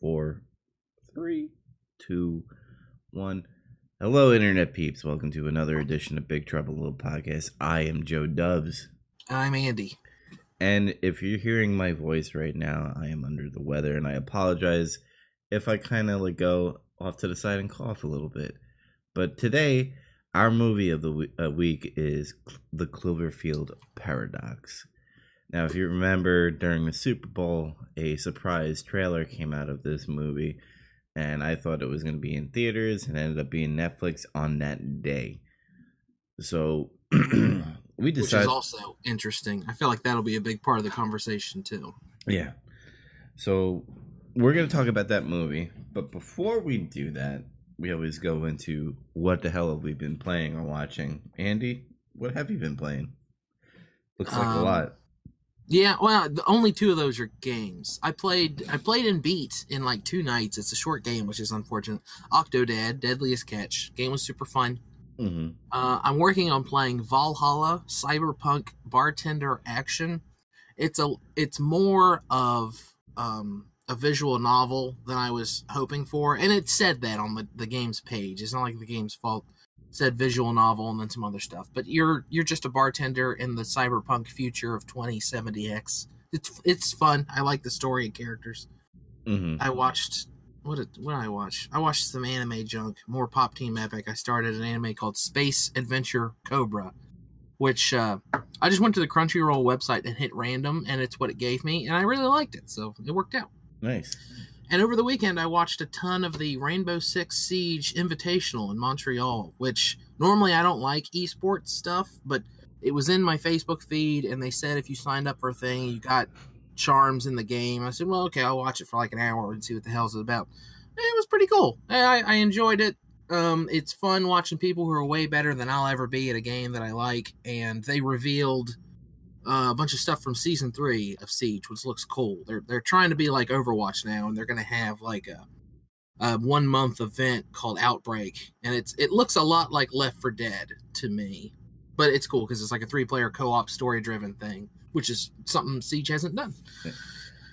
four, three, two, one. Hello, Internet peeps. Welcome to another edition of Big Trouble Little Podcast. I am Joe Doves. I'm Andy. And if you're hearing my voice right now, I am under the weather, and I apologize if I kind of like go off to the side and cough a little bit. But today, our movie of the uh, week is The Cloverfield Paradox. Now, if you remember during the Super Bowl, a surprise trailer came out of this movie, and I thought it was going to be in theaters and ended up being Netflix on that day. So we decided. Which is also interesting. I feel like that'll be a big part of the conversation too. Yeah. So we're going to talk about that movie. But before we do that, we always go into what the hell have we been playing or watching. Andy, what have you been playing? Looks like a Um, lot. Yeah, well, the only two of those are games. I played I played in Beat in like two nights. It's a short game, which is unfortunate. Octodad, Dadliest Catch. Game was super fun. hmm Uh, I'm working on playing Valhalla Cyberpunk Bartender Action. It's a it's more of um, a visual novel than I was hoping for, and it said that on the, the game's page. It's not like the game's fault. Said visual novel and then some other stuff. But you're you're just a bartender in the cyberpunk future of 2070x. It's it's fun. I like the story and characters. hmm I watched what did what did I watch? I watched some anime junk, more Pop Team Epic. I started an anime called Space Adventure Cobra, which uh, I just went to the Crunchyroll website and hit random, and it's what it gave me, and I really liked it, so it worked out. Nice. And over the weekend, I watched a ton of the Rainbow Six Siege Invitational in Montreal, which normally I don't like esports stuff, but it was in my Facebook feed, and they said if you signed up for a thing, you got charms in the game. I said, well, okay, I'll watch it for like an hour and see what the hell's it about. And it was pretty cool. I, I enjoyed it. Um, it's fun watching people who are way better than I'll ever be at a game that I like, and they revealed uh, a bunch of stuff from season three of Siege, which looks cool. They're they're trying to be like Overwatch now, and they're gonna have like a, a one month event called Outbreak, and it's it looks a lot like Left 4 Dead to me, but it's cool because it's like a three player co op story driven thing, which is something Siege hasn't done.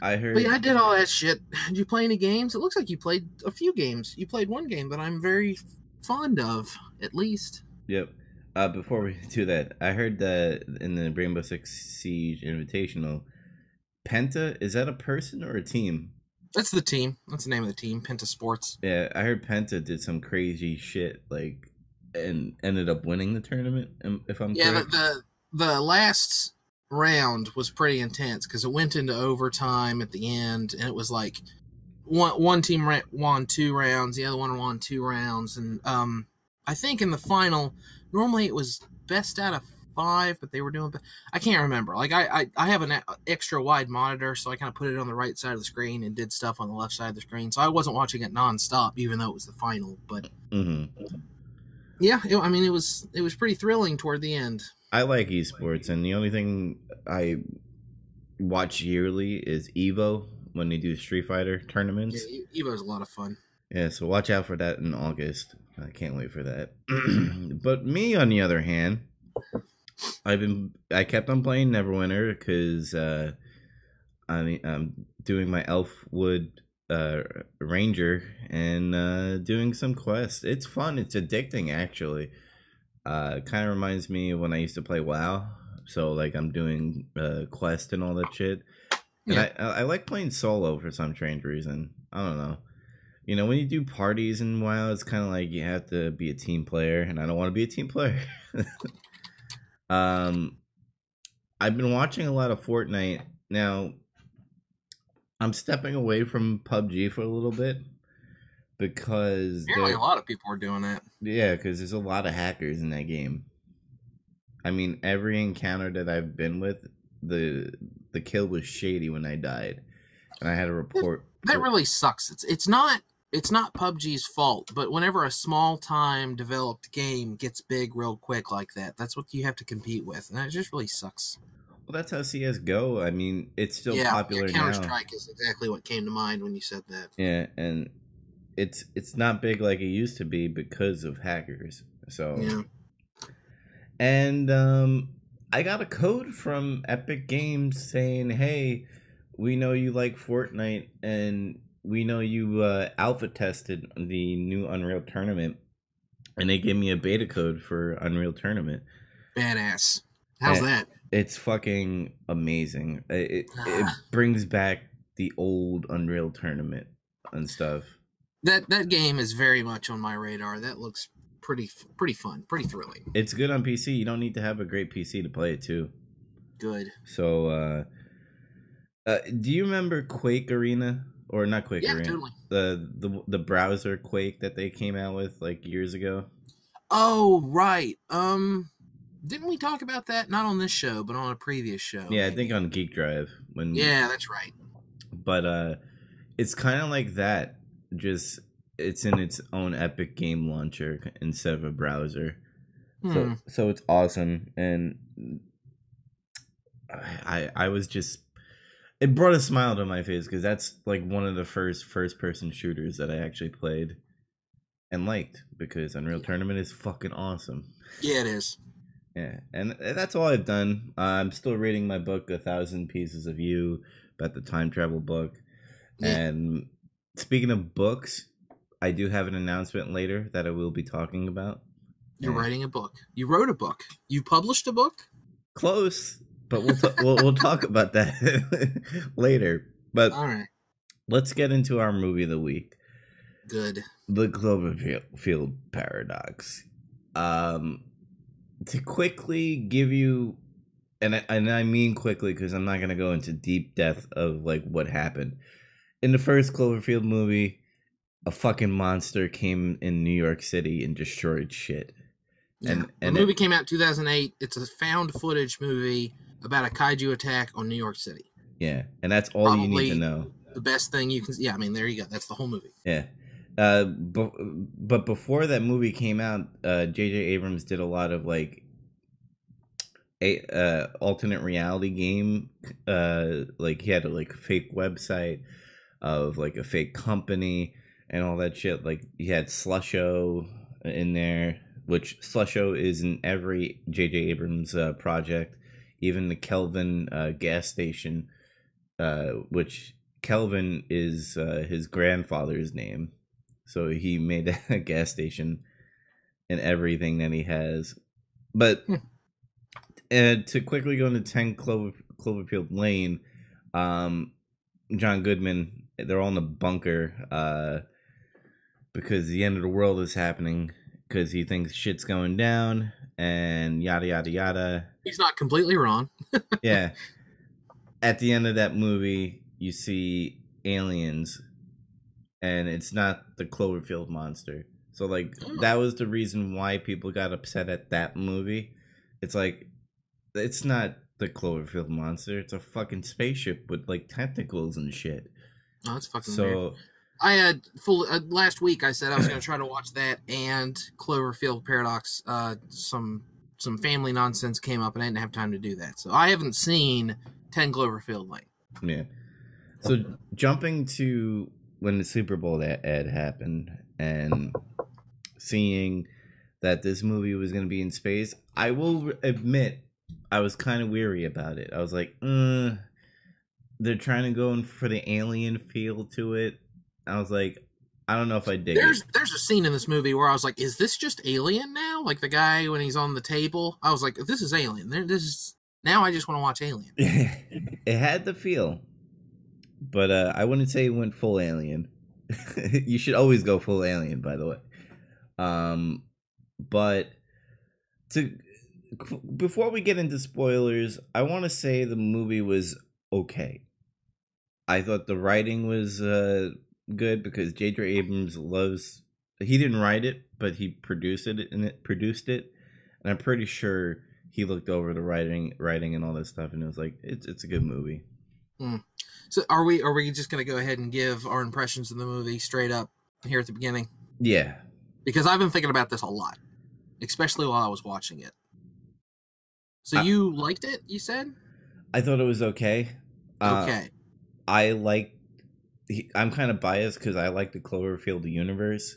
I heard. But yeah, I did all that shit. Did you play any games? It looks like you played a few games. You played one game that I'm very fond of, at least. Yep. Uh, before we do that, I heard that in the Rainbow Six Siege Invitational, Penta is that a person or a team? That's the team. That's the name of the team, Penta Sports. Yeah, I heard Penta did some crazy shit, like, and ended up winning the tournament. um, If I'm Yeah, the, correct. the the last round was pretty intense because it went into overtime at the end, and it was like one one team won two rounds, the other one won two rounds, and um, I think in the final, normally it was best out of five, but they were doing. I can't remember. Like I I, I have an extra wide monitor, so I kind of put it on the right side of the screen and did stuff on the left side of the screen, so I wasn't watching it nonstop, even though it was the final. But hmm yeah, it, I mean it was it was pretty thrilling toward the end. I like esports, and the only thing I watch yearly is Evo when they do Street Fighter tournaments. Yeah, Evo's a lot of fun. Yeah, so watch out for that in August. I can't wait for that. but me, on the other hand, I've been I kept on playing Neverwinter because uh, I mean I'm doing my Elfwood uh, Ranger and uh, doing some quests. It's fun. It's addicting actually. Uh, kind of reminds me of when I used to play WoW. So like I'm doing uh, quest and all that shit. And Yeah. I, I I like playing solo for some strange reason. I don't know. You know, when you do parties and WoW, it's kind of like you have to be a team player, and I don't want to be a team player. um, I've been watching a lot of Fortnite now. I'm stepping away from PUBG for a little bit because Apparently, a lot of people are doing that. yeah, because there's a lot of hackers in that game. I mean, every encounter that I've been with, the the kill was shady when I died, and I had a report. That really sucks. It's it's not it's not PUBG's fault, but whenever a small time developed game gets big real quick like that, that's what you have to compete with, and it just really sucks. Well, that's how CS:GO. I mean, it's still yeah, popular Counter now. Strike is exactly what came to mind when you said that. Yeah, and it's it's not big like it used to be because of hackers. So Yeah. and um I got a code from Epic Games saying, "Hey, we know you like Fortnite and we know you uh, alpha tested the new Unreal Tournament, and they gave me a beta code for Unreal Tournament. Badass. How's Eh, that? It's fucking amazing. It, it, it brings back the old Unreal Tournament and stuff. That that game is very much on my radar. That looks pretty pretty fun, pretty thrilling. It's good on PC. You don't need to have a great PC to play it too. Good. So, uh, uh, do you remember Quake Arena or not Quake Yeah, Arena? totally. The the the browser Quake that they came out with like years ago. Oh right. Um, didn't we talk about that? Not on this show, but on a previous show. yeah, I think on Geek Drive when Yeah, that's right. but uh it's kind of like that just it's in its own epic game launcher instead of a browser Hmm. so so it's awesome and i i was just it brought a smile to my face because that's like one of the first first person shooters that i actually played and liked because unreal tournament is fucking awesome Yeah, it is. yeah, and that's all I've done. Uh, I'm still reading my book, A Thousand Pieces of You, about the time travel book. Yeah. And speaking of books, I do have an announcement later that I will be talking about. You're writing a book. You wrote a book. You published a book. Close, but we'll ta- we'll, we'll talk about that later. But All right. let's get into our movie of the week. Good. the Cloverfield paradox. Um, to quickly give you, and I, and I mean quickly because I'm not gonna go into deep depth of like what happened in the first Cloverfield movie. A fucking monster came in New York City and destroyed shit. Yeah. And- the and it- movie came out 2008. It's a found footage movie about a kaiju attack on New York City. Yeah, and that's all you need to know. The best thing you can. Yeah, I mean, there you go. That's the whole movie. Yeah. Uh, but, but before that movie came out, uh, J.J. Abrams did a lot of like a uh, alternate reality game. Uh, like he had a like fake website of like a fake company and all that shit. Like he had Slusho in there, which Slusho is in every J.J. Abrams uh, project, even the Kelvin uh, gas station, uh, which Kelvin is uh, his grandfather's name. So he made a gas station and everything that he has. But Hmm. and to quickly go into 10 Clover, Cloverfield Lane, um, John Goodman, they're all in the bunker uh, because the end of the world is happening because he thinks shit's going down and yada, yada, yada He's not completely wrong. yeah. At the end of that movie, you see aliens, and it's not the Cloverfield monster. So, like, Oh. that was the reason why people got upset at that movie. It's like, it's not the Cloverfield monster. It's a fucking spaceship with like tentacles and shit. Oh, that's fucking weird. So, I had full uh, last week. I said I was going to try to watch that and Cloverfield Paradox. Uh, some some family nonsense came up, and I didn't have time to do that. So I haven't seen Ten Cloverfield Lane. Yeah. So jumping to when the Super Bowl ad, happened and seeing that this movie was going to be in space, I will admit I was kind of weary about it. I was like, uh, they're trying to go in for the alien feel to it. I was like, I don't know if I dig There's it. there's a scene in this movie where I was like, "Is this just Alien now?" Like the guy when he's on the table. I was like, "This is Alien." This is now. I just want to watch Alien. it had the feel, but uh, I wouldn't say it went full alien. you should always go full alien, by the way. Um, but to before we get into spoilers, I want to say the movie was okay. I thought the writing was uh, good because J.J. Abrams loves. He didn't write it, but he produced it and it produced it, and I'm pretty sure he looked over the writing, writing and all that stuff, and it was like it's it's a good movie. So are we are we just going to go ahead and give our impressions of the movie straight up here at the beginning? Yeah, Because I've been thinking about this a lot, especially while I was watching it. So I- you liked it? You said I thought it was okay. Uh, okay. I like. I'm kind of biased because I like the Cloverfield universe,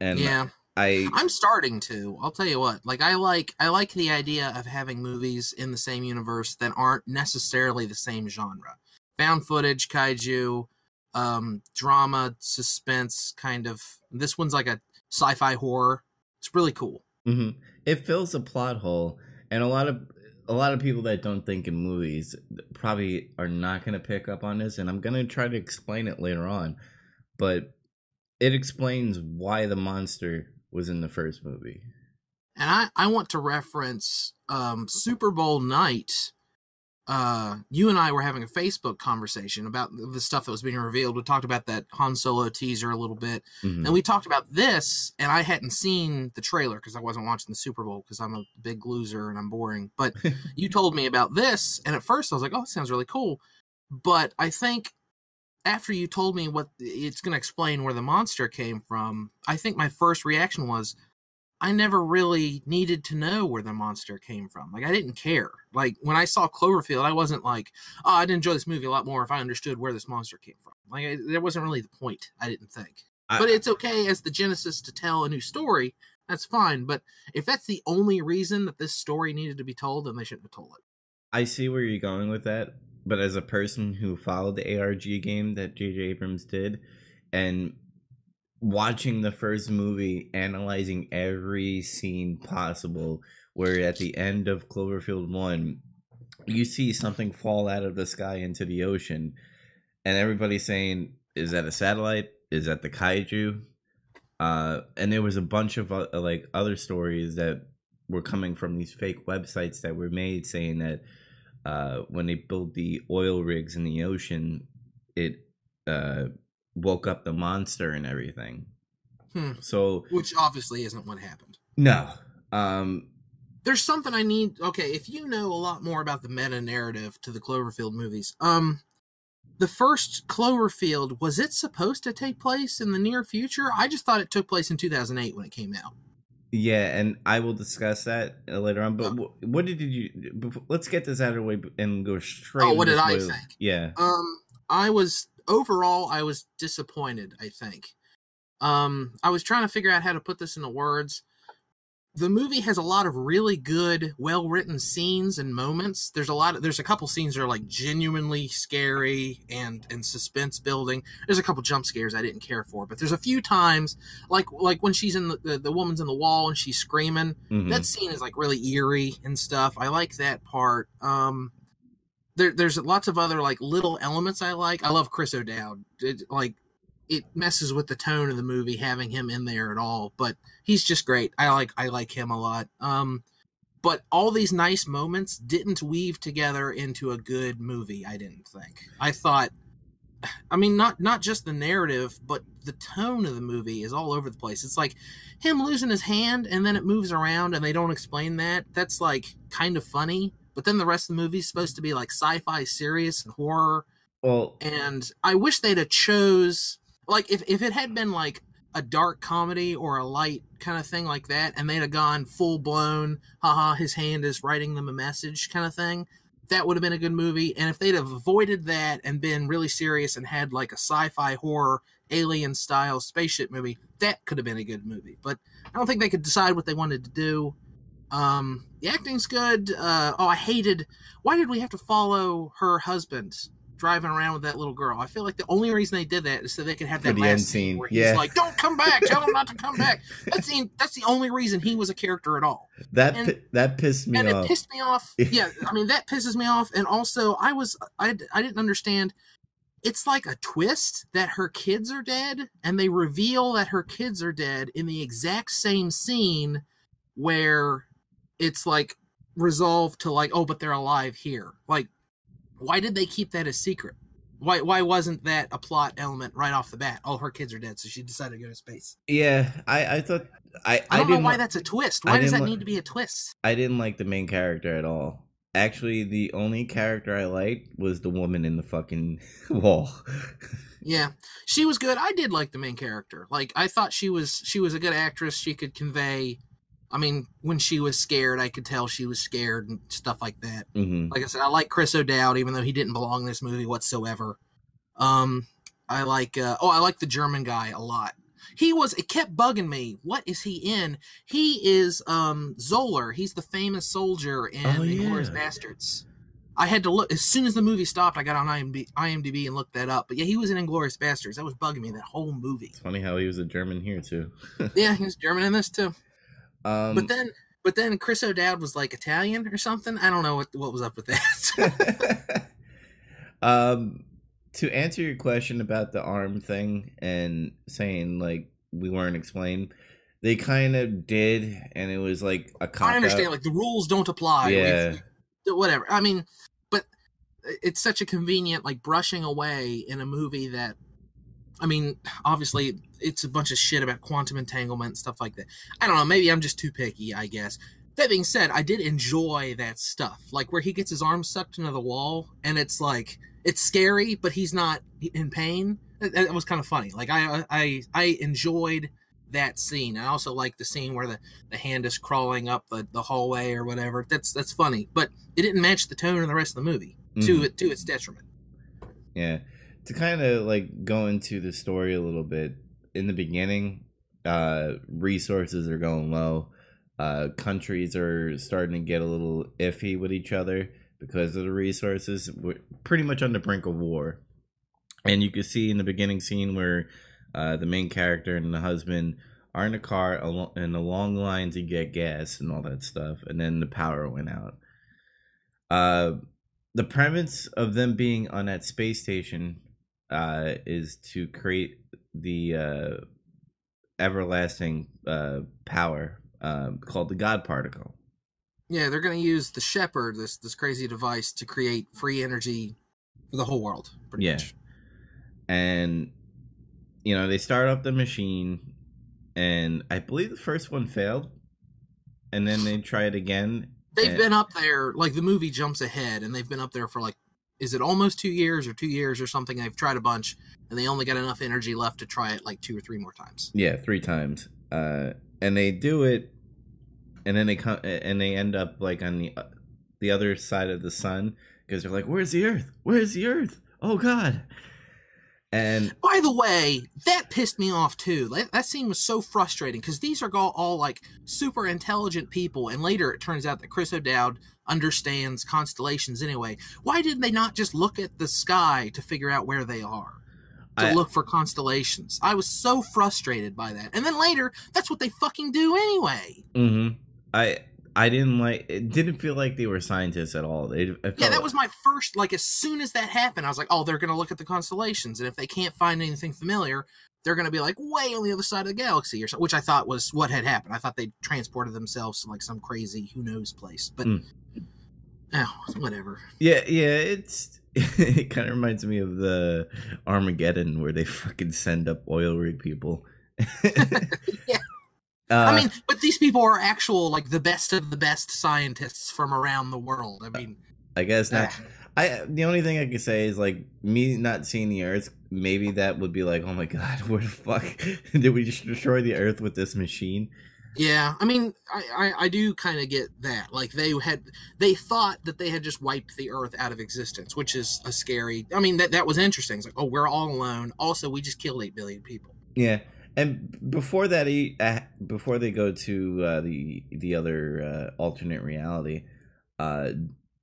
and yeah, I I'm starting to. I'll tell you what. Like I like I like the idea of having movies in the same universe that aren't necessarily the same genre. Found footage, kaiju, um, drama, suspense kind of. This one's like a sci-fi horror. It's really cool. hmm It fills a plot hole, and a lot of a lot of people that don't think in movies probably are not going to pick up on this, and I'm going to try to explain it later on. But it explains why the monster was in the first movie. And I, I want to reference um, Super Bowl night. Uh, you and I were having a Facebook conversation about the stuff that was being revealed. We talked about that Han Solo teaser a little bit, Mhm. and we talked about this. And I hadn't seen the trailer because I wasn't watching the Super Bowl because I'm a big loser and I'm boring. But you told me about this, and at first I was like, "Oh, it sounds really cool." But I think after you told me what it's going to explain where the monster came from, I think my first reaction was, I never really needed to know where the monster came from. Like I didn't care. Like when I saw Cloverfield, I wasn't like, "Oh, I'd enjoy this movie a lot more if I understood where this monster came from." Like I, that wasn't really the point. I didn't think. I- but it's okay as the genesis to tell a new story. That's fine. But if that's the only reason that this story needed to be told, then they shouldn't have told it. I see where you're going with that, but as a person who followed the ARG game that J.J. Abrams did, and watching the first movie, analyzing every scene possible, where at the end of Cloverfield 1, you see something fall out of the sky into the ocean, and everybody's saying, Is that a satellite? Is that the kaiju? Uh, and there was a bunch of uh, like other stories that were coming from these fake websites that were made saying that uh, when they built the oil rigs in the ocean, it uh, woke up the monster and everything. Hmm. So Which obviously isn't what happened. no, um, There's something I need. Okay, if you know a lot more about the meta narrative to the Cloverfield movies, um, the first Cloverfield was it supposed to take place in the near future? I just thought it took place in 2008 when it came out. yeah, and I will discuss that uh, later on. But wh- what did you? Let's get this out of the way and go straight. Oh, what did I think? Yeah, Um, I was overall I was disappointed. I think. Um, I was trying to figure out how to put this into words. The movie has a lot of really good, well written scenes and moments. There's a lot of there's a couple scenes that are like genuinely scary and and suspense building. There's a couple jump scares I didn't care for, but there's a few times like like when she's in the the, the woman's in the wall and she's screaming mhm. that scene is like really eerie and stuff. I like that part. Um, there, there's lots of other like little elements I like. I love Chris O'Dowd. It, like, it messes with the tone of the movie having him in there at all, but he's just great. I like, I like him a lot. Um, but all these nice moments didn't weave together into a good movie. I didn't think. I thought. I mean, not not just the narrative, but the tone of the movie is all over the place. It's like him losing his hand and then it moves around and they don't explain that. That's like kind of funny. But then the rest of the movie is supposed to be like sci-fi, serious, and horror. well, And I wish they'd have chose like if if it had been like a dark comedy or a light kind of thing like that, and they'd have gone full blown, haha, his hand is writing them a message kind of thing. That would have been a good movie. And if they'd have avoided that and been really serious and had like a sci-fi horror alien style spaceship movie, that could have been a good movie. But I don't think they could decide what they wanted to do. Um, the acting's good. Uh, oh, I hated. Why did we have to follow her husband driving around with that little girl? I feel like the only reason they did that is so they could have that the last end scene where yeah. he's like, "Don't come back. Tell him not to come back." That scene. That's the only reason he was a character at all that and- that pissed me and off. it pissed me off. yeah, I mean that pisses me off. And also, I was I I didn't understand. It's like a twist that her kids are dead, and they reveal that her kids are dead in the exact same scene where it's like resolved to like, oh, but they're alive here. Like, why did they keep that a secret? Why why wasn't that a plot element right off the bat? Oh, her kids are dead, so she decided to go to space. yeah, I I thought I I don't know why li- that's a twist. Why does that li- need to be a twist? I didn't like the main character at all. Actually, the only character I liked was the woman in the fucking wall. Yeah, she was good. I did like the main character. Like I thought she was she was a good actress. She could convey. I mean, when she was scared, I could tell she was scared and stuff like that. hmm Like I said, I like Chris O'Dowd, even though he didn't belong in this movie whatsoever. Um, I like. Uh, oh, I like the German guy a lot. He was. It kept bugging me. What is he in? He is um Zoller. He's the famous soldier in Oh, Inglourious yeah. Basterds. I had to look as soon as the movie stopped. I got on IMDb, IMDb and looked that up. But yeah, he was in Inglourious Basterds. That was bugging me that whole movie. It's funny how he was a German here too. yeah, he was German in this too. Um, But then, but then Chris O'Dowd was like Italian or something. I don't know what what was up with that. um, to answer your question about the arm thing and saying like we weren't explained, they kind of did, and it was like a cop I understand, out. like the rules don't apply. Yeah. Whatever. I mean, but it's such a convenient like brushing away in a movie that. I mean, obviously, it's a bunch of shit about quantum entanglement and stuff like that. I don't know. Maybe I'm just too picky. I guess. That being said, I did enjoy that stuff, like where he gets his arm sucked into the wall, and it's like it's scary, but he's not in pain. That, was kind of funny. Like I, I, I enjoyed that scene. I also like the scene where the, the hand is crawling up the, the hallway or whatever. That's that's funny, but it didn't match the tone of the rest of the movie to Mhm. it to its detriment. Yeah. To kind of like go into the story a little bit, in the beginning, uh, resources are going low. Uh, countries are starting to get a little iffy with each other because of the resources. We're pretty much on the brink of war. And you can see in the beginning scene where uh, the main character and the husband are in a car in a long line to get gas and all that stuff. And then the power went out. Uh, the premise of them being on that space station uh, is to create the uh, everlasting uh, power uh, called the God particle. Yeah, they're going to use the Shepherd, this this crazy device, to create free energy for the whole world. Pretty Yeah. much. And, you know, they start up the machine, and I believe the first one failed. And then they try it again. They've and- been up there, like the movie jumps ahead, and they've been up there for like, is it almost two years or two years or something? They've tried a bunch, and they only got enough energy left to try it like two or three more times. Yeah, three times. Uh, and they do it, and then they come and they end up like on the the other side of the sun because they're like, "Where's the Earth? Where's the Earth? Oh God!" And By the way, that pissed me off too. That, that scene was so frustrating because these are all, all like super intelligent people, and later it turns out that Chris O'Dowd understands constellations anyway. Why didn't they not just look at the sky to figure out where they are? To I- look for constellations. I was so frustrated by that. And then later, that's what they fucking do anyway. mhm. I I didn't like. It didn't feel like they were scientists at all. They, Yeah, that was my first. Like, as soon as that happened, I was like, oh, they're going to look at the constellations. And if they can't find anything familiar, they're going to be like way on the other side of the galaxy or something, which I thought was what had happened. I thought they transported themselves to like some crazy who knows place. But, Mm. oh, whatever. Yeah, yeah. It's it kind of reminds me of the Armageddon where they fucking send up oil rig people. Yeah. Uh, I mean, but these people are actual, like, the best of the best scientists from around the world. I mean, I guess not. ah, I the only thing I can say is like me not seeing the Earth. Maybe that would be like, oh my god, where the fuck did we just destroy the Earth with this machine? Yeah, I mean, I I, I do kind of get that. Like they had, they thought that they had just wiped the Earth out of existence, which is a scary. I mean, that that was interesting. It's like, oh, we're all alone. Also, we just killed eight billion people. Yeah, and before that, he uh, before they go to uh, the the other uh, alternate reality, uh,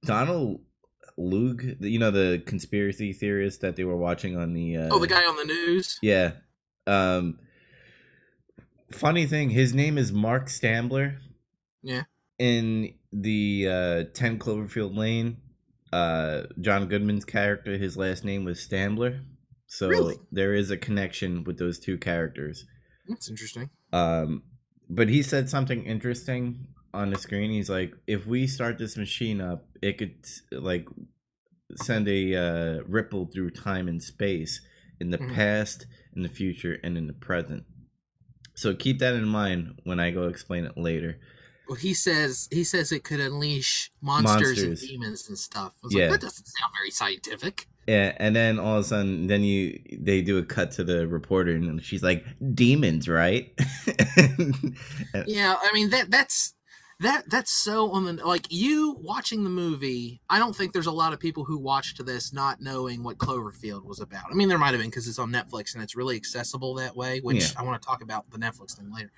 Donal Logue, you know the conspiracy theorist that they were watching on the uh, oh, the guy on the news. yeah. Um, funny thing, his name is Mark Stambler. Yeah. In the uh, Ten Cloverfield Lane, uh, John Goodman's character, his last name was Stambler. So Really? there is a connection with those two characters. That's interesting. Um, but he said something interesting on the screen. He's like, if we start this machine up, it could like send a uh, ripple through time and space in the Mhm. past, in the future, and in the present. So keep that in mind when I go explain it later. Well, he says he says it could unleash monsters, Monsters. and demons and stuff. I was Yeah. like, that doesn't sound very scientific. Yeah, and then all of a sudden, then you they do a cut to the reporter, and she's like, "Demons, right?" Yeah, I mean that that's that that's so on the like you watching the movie. I don't think there's a lot of people who watched this not knowing what Cloverfield was about. I mean, there might have been because it's on Netflix and it's really accessible that way. Which Yeah. I want to talk about the Netflix thing later.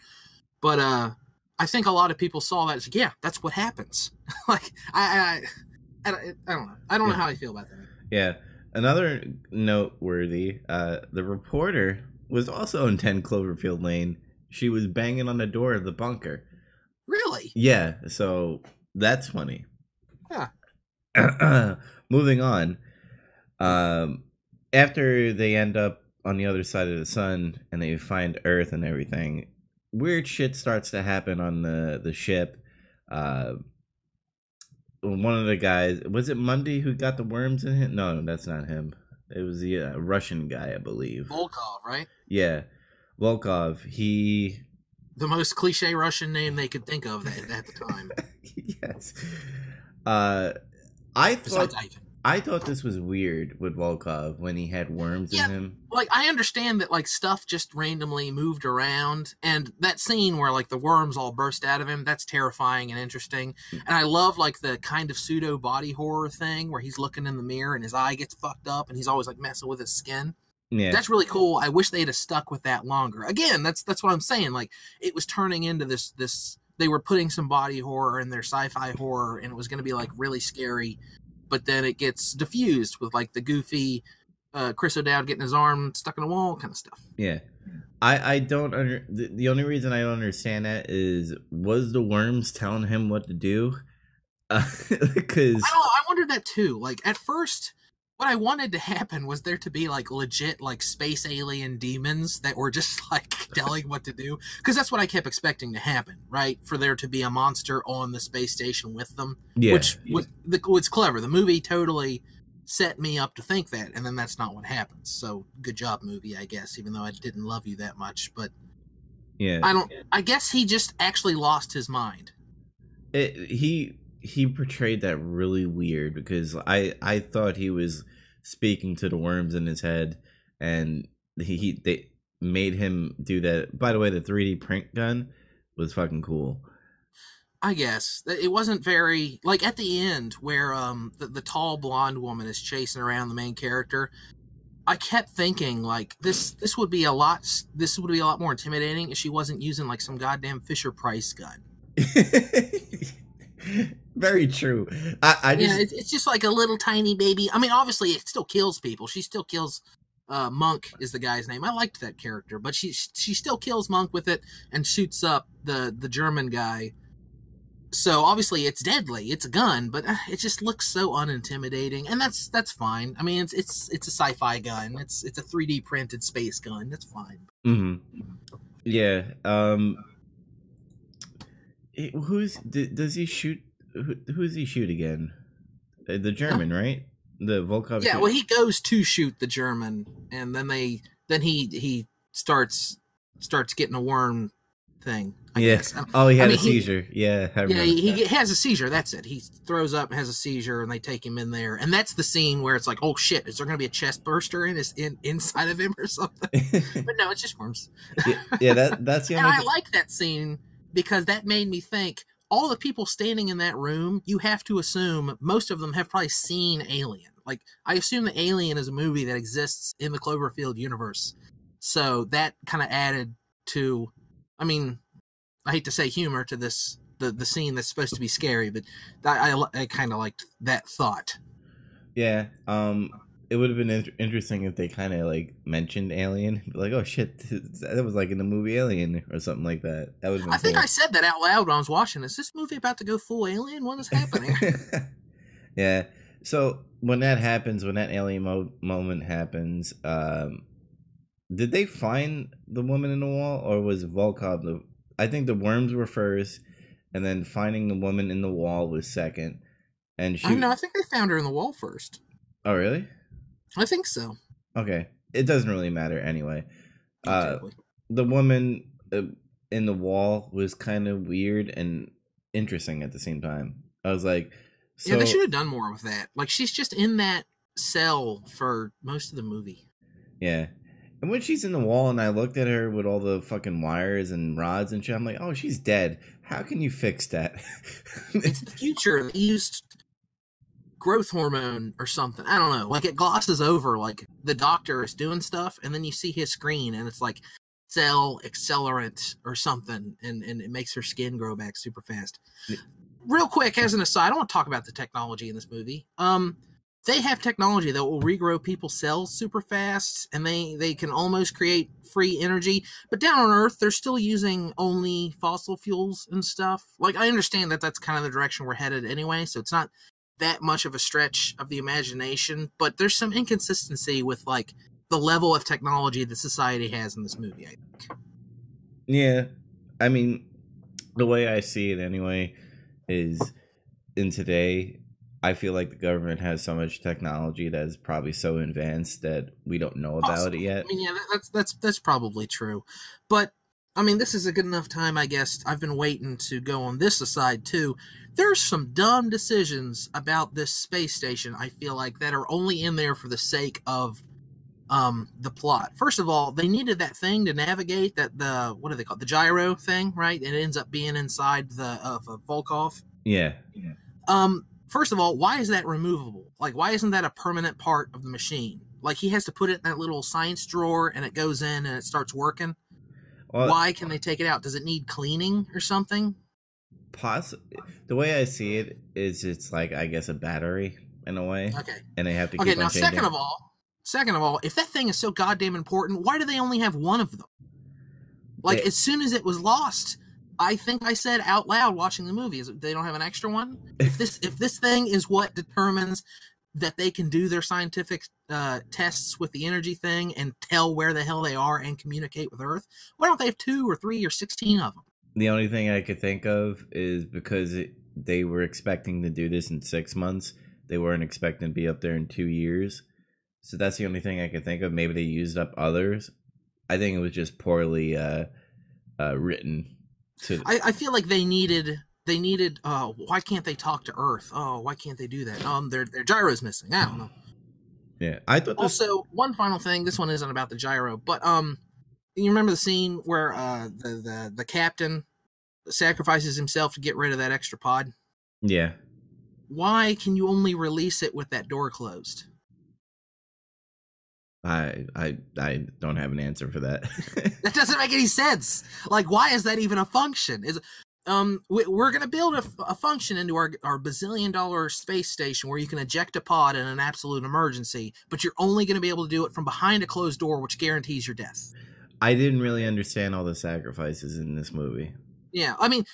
But uh, I think a lot of people saw that as yeah, that's what happens. like I, I I, don't- I don't know. I don't know how I feel about that. Yeah. Another noteworthy, uh, the reporter was also in 10 Cloverfield Lane. She was banging on the door of the bunker. Really? Yeah, so that's funny. Huh. Moving on. Um, after they end up on the other side of the sun and they find Earth and everything, weird shit starts to happen on the the ship. Uh, one of the guys was it Mundy who got the worms in him? No, that's not him. It was the uh, Russian guy, I believe. Volkov, right? Yeah, Volkov. He The most cliche Russian name they could think of at, at the time, yes. Uh, I thought Ivan. I thought this was weird with Volkov when he had worms Yeah. in him. Like I understand that like stuff just randomly moved around, and that scene where like the worms all burst out of him, that's terrifying and interesting. And I love like the kind of pseudo body horror thing where he's looking in the mirror and his eye gets fucked up, and he's always like messing with his skin. Yeah, That's really cool. I wish they'd have stuck with that longer. Again, that's that's what I'm saying. Like it was turning into this this they were putting some body horror in their sci-fi horror and it was going to be like really scary, but then it gets diffused with like the goofy uh, Chris O'Dowd getting his arm stuck in a wall kind of stuff. yeah. I I don't under the, the only reason I don't understand that is was the worms telling him what to do? Because I don't. I wondered that too. Like at first, what I wanted to happen was there to be like legit like space alien demons that were just like telling what to do because that's what I kept expecting to happen, right? For there to be a monster on the space station with them, yeah, which was the clever. The movie totally set me up to think that, and then that's not what happens. So good job, movie, I guess. Even though I didn't love you that much, but yeah. I don't. I guess he just actually lost his mind. It, he he portrayed that really weird because I I thought he was speaking to the worms in his head, and he, he they made him do that. By the way, the 3D print gun was fucking cool. I guess it wasn't very like at the end where um the, the tall blonde woman is chasing around the main character. I kept thinking like this this would be a lot this would be a lot more intimidating if she wasn't using like some goddamn Fisher Price gun. Very true. I, I just yeah, it's, it's just like a little tiny baby. I mean, obviously it still kills people. She still kills. Uh, Monk is the guy's name. I liked that character, but she she still kills Monk with it and shoots up the the German guy. So obviously it's deadly. It's a gun, but uh, it just looks so unintimidating, and that's that's fine. I mean, it's it's it's a sci-fi gun. It's it's a 3D printed space gun. That's fine. hmm Yeah. Um. who's d- does he shoot? Who, who's he shoot again? Uh, The German, right? The Volkov. Yeah, well, he goes to shoot the German, and then they then he he starts starts getting a worm thing. I Yeah. guess. Um, Oh, he I had mean, a he- seizure. yeah. I Yeah, he, he has a seizure. That's it. He throws up, has a seizure, and they take him in there. And that's the scene where it's like, oh shit, is there going to be a chest burster in his in inside of him or something? But no, it's just worms. yeah, yeah, that that's the And only. I like that scene because that made me think. All the people standing in that room, you have to assume most of them have probably seen Alien. Like, I assume that Alien is a movie that exists in the Cloverfield universe. So that kind of added to, I mean, I hate to say humor to this the the scene that's supposed to be scary, but I I, I kind of liked that thought. Yeah. Um. It would have been in- interesting if they kind of like mentioned Alien, like, "Oh shit, that was like in the movie Alien" or something like that. That would. I think. I said that out loud when I was watching. Is this movie about to go full alien? What is happening? yeah. So when that happens, when that alien mo- moment happens, um, did they find the woman in the wall, or was Volkov the? I think the worms were first, and then finding the woman in the wall was second. And she. I know. I think they found her in the wall first. Oh really? I think so. Okay. It doesn't really matter anyway. Uh, Totally. the woman uh, in the wall was kind of weird and interesting at the same time. I was like, so yeah, they should have done more with that. Like she's just in that cell for most of the movie. Yeah. And when she's in the wall and I looked at her with all the fucking wires and rods and shit, I'm like, oh, she's dead. How can you fix that? It's the future. They used growth hormone or something. I don't know. Like it glosses over like the doctor is doing stuff and then you see his screen and it's like cell accelerant or something and, and it makes her skin grow back super fast. Real quick, as an aside, I want to talk about the technology in this movie. Um, they have technology that will regrow people's cells super fast, and they they can almost create free energy. But down on Earth, they're still using only fossil fuels and stuff. Like I understand that that's kind of the direction we're headed anyway, so it's not that much of a stretch of the imagination. But there's some inconsistency with like the level of technology that society has in this movie. I think. Yeah, I mean, the way I see it anyway is in today I feel like the government has so much technology that is probably so advanced that we don't know about Possibly. it yet. I mean, yeah, that's that's that's probably true. But I mean, this is a good enough time, I guess. I've been waiting to go on this aside too. There's some dumb decisions about this space station. I feel like that are only in there for the sake of um the plot. First of all, they needed that thing to navigate that the what do they call it? the gyro thing, right? It ends up being inside the of uh, Volkov. Yeah, Um, first of all, why is that removable? Like, why isn't that a permanent part of the machine? Like, he has to put it in that little science drawer and it goes in and it starts working. Well, why can they take it out? Does it need cleaning or something? poss- the way I see it is, it's like I guess a battery in a way, Okay. and they have to. Okay, now, changing. second of all, second of all, if that thing is so goddamn important, why do they only have one of them? Like, They- as soon as it was lost, I think I said out loud watching the movie, is it- they don't have an extra one? if this if this thing is what determines that they can do their scientific uh, tests with the energy thing and tell where the hell they are and communicate with Earth, why don't they have two or three or sixteen of them? The only thing I could think of is because it, they were expecting to do this in six months. They weren't expecting to be up there in two years. So that's the only thing I could think of. Maybe they used up others. I think it was just poorly uh, uh, written. To I, I feel like they needed they needed. Uh, why can't they talk to Earth? Oh, why can't they do that? Um, their their gyro's missing. I don't know. yeah, I thought this. Also, one final thing. This one isn't about the gyro, but um, you remember the scene where uh the the the captain sacrifices himself to get rid of that extra pod? yeah, Why can you only release it with that door closed? I I I don't have an answer for that. That doesn't make any sense. Like, why is that even a function? Is um, we, we're gonna build a, a function into our our bazillion dollar space station where you can eject a pod in an absolute emergency, but you're only gonna be able to do it from behind a closed door, which guarantees your death. I didn't really understand all the sacrifices in this movie. Yeah, I mean,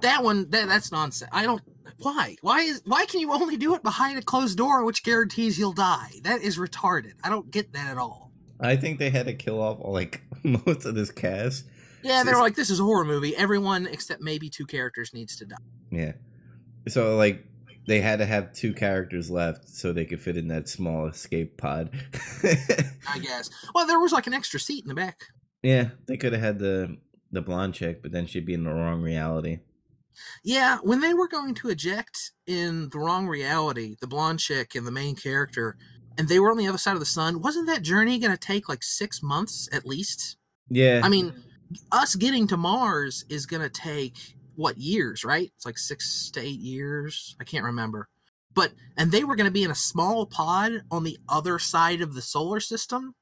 that one that that's nonsense. I don't. Why? Why is why can you only do it behind a closed door, which guarantees you'll die? That is retarded. I don't get that at all. I think they had to kill off like most of this cast. Yeah, they're like, this is a horror movie. Everyone except maybe two characters needs to die. Yeah. So like they had to have two characters left so they could fit in that small escape pod. I guess. Well, there was like an extra seat in the back. yeah, they could have had the the blonde chick, but then she'd be in the wrong reality. Yeah, when they were going to eject in the wrong reality, the blonde chick and the main character, and they were on the other side of the sun, wasn't that journey going to take like six months at least? Yeah. I mean, us getting to Mars is going to take what years, right? It's like six to eight years. I can't remember. But, and they were going to be in a small pod on the other side of the solar system.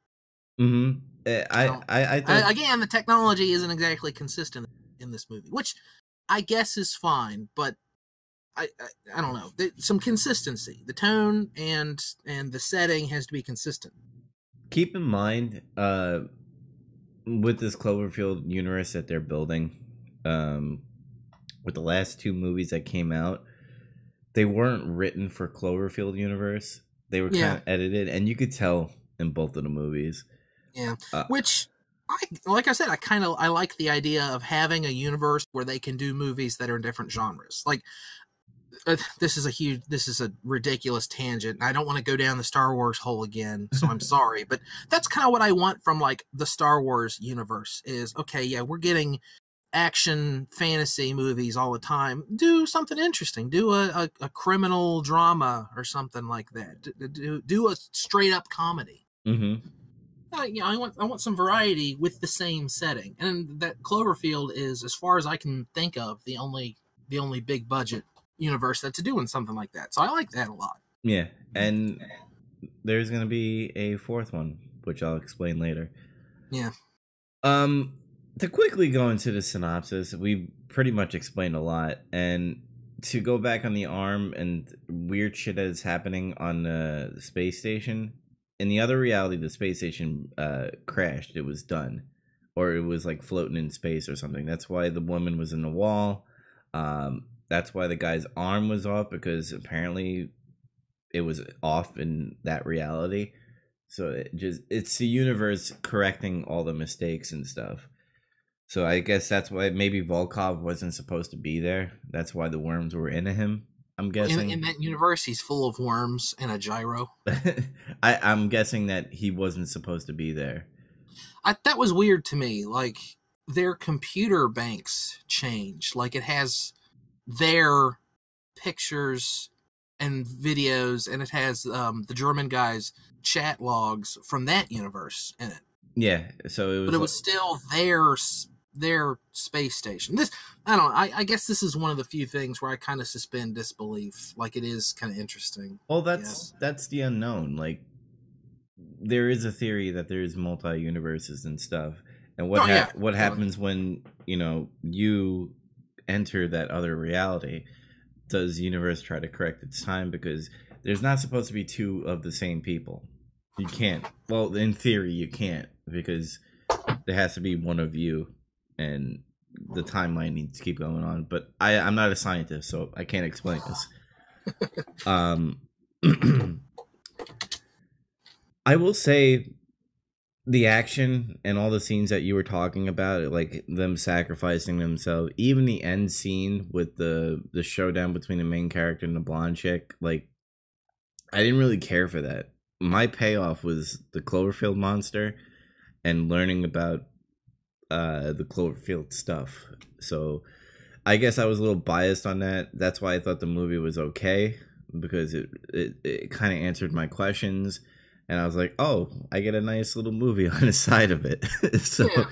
mm-hmm. I, So, I I thought I, again, the technology isn't exactly consistent in this movie, which I guess is fine, but I I, I don't know. There- Some consistency, the tone and and the setting has to be consistent. keep in mind uh with this Cloverfield universe that they're building um with the last two movies that came out they weren't written for Cloverfield universe they were kind Yeah. of edited and you could tell in both of the movies Yeah, Uh, which I like. I said, I kind of I like the idea of having a universe where they can do movies that are in different genres. Like uh, this is a huge, this is a ridiculous tangent. and I don't want to go down the Star Wars hole again, so I'm sorry, but that's kind of what I want from like the Star Wars universe. Is okay, yeah, we're getting action fantasy movies all the time. Do something interesting. Do a, a, a criminal drama or something like that. Do, do, do a straight up comedy mm-hmm. uh, you know, I want I want some variety with the same setting, and that Cloverfield is, as far as I can think of, the only the only big budget universe that's doing something like that. So I like that a lot. yeah and there's gonna be a fourth one which I'll explain later Yeah. Um, to quickly go into the synopsis, we pretty much explained a lot, and to go back on the arm and weird shit that is happening on the space station. In the other reality, the space station uh, crashed. It was done, or it was like floating in space or something. That's why the woman was in the wall. Um, that's why the guy's arm was off because apparently it was off in that reality. So it just it's the universe correcting all the mistakes and stuff. So I guess that's why maybe Volkov wasn't supposed to be there. That's why the worms were into him. I'm guessing. In, in that universe, he's full of worms and a gyro. I, I'm guessing that he wasn't supposed to be there. I, that was weird to me. Like their computer banks change. Like it has their pictures and videos, and it has um, the German guys' chat logs from that universe in it. Yeah, so it was. But it was still their their space station. This I don't. I, I guess this is one of the few things where I kind of suspend disbelief. Like it is kind of interesting. Well, that's that's the unknown. Like there is a theory that there's multi universes and stuff. And what oh, ha- yeah. what happens when you know you enter that other reality? Does the universe try to correct its time because there's not supposed to be two of the same people? You can't. Well, in theory, you can't because there has to be one of you and the timeline needs to keep going on. But I, I'm not a scientist, so I can't explain this. um, I will say the action and all the scenes that you were talking about, like them sacrificing themselves, even the end scene with the the showdown between the main character and the blonde chick, like I didn't really care for that. My payoff was the Cloverfield monster and learning about uh, the Cloverfield stuff. So I guess I was a little biased on that. That's why I thought the movie was okay because it it, it kind of answered my questions, and I was like, oh, I get a nice little movie on the side of it. so yeah.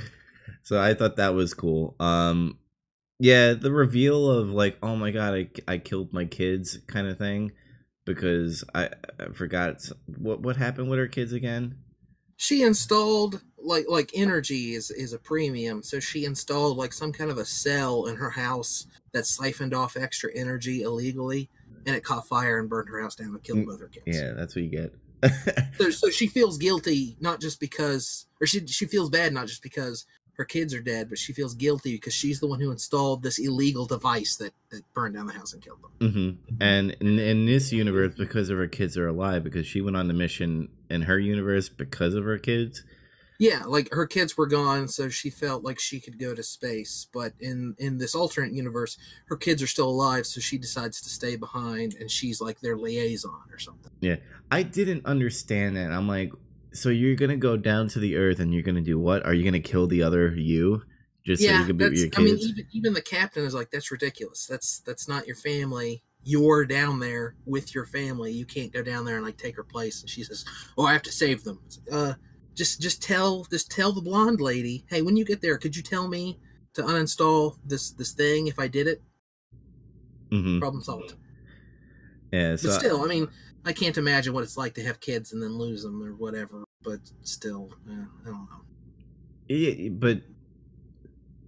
so I thought that was cool. Um, yeah, the reveal of like, oh my god, I I killed my kids kind of thing because I, I forgot what what happened with her kids again. She installed like like energy is is a premium so she installed like some kind of a cell in her house that siphoned off extra energy illegally and it caught fire and burned her house down and killed mm, both her kids yeah that's what you get so, so she feels guilty not just because or she she feels bad not just because her kids are dead, but she feels guilty because she's the one who installed this illegal device that, that burned down the house and killed them. Mm-hmm. And in, in, this universe, because of her kids are alive, because she went on the mission in her universe because of her kids, yeah, like her kids were gone, so she felt like she could go to space. But in in this alternate universe, her kids are still alive, so she decides to stay behind, and she's like their liaison or something. Yeah, I didn't understand that. I'm like, so you're gonna go down to the Earth, and you're gonna do what? Are you gonna kill the other you? Just yeah, so you can be with your kids? I mean, even even the captain is like, that's ridiculous. That's that's not your family you're down there with your family. You can't go down there and like take her place. And she says, "Oh, I have to save them." uh, just just tell just tell the blonde lady, hey, when you get there, could you tell me to uninstall this this thing if I did it? Mm-hmm. Problem solved. Yeah, so but still, I mean, I can't imagine what it's like to have kids and then lose them or whatever. But still, eh, I don't know. Yeah, but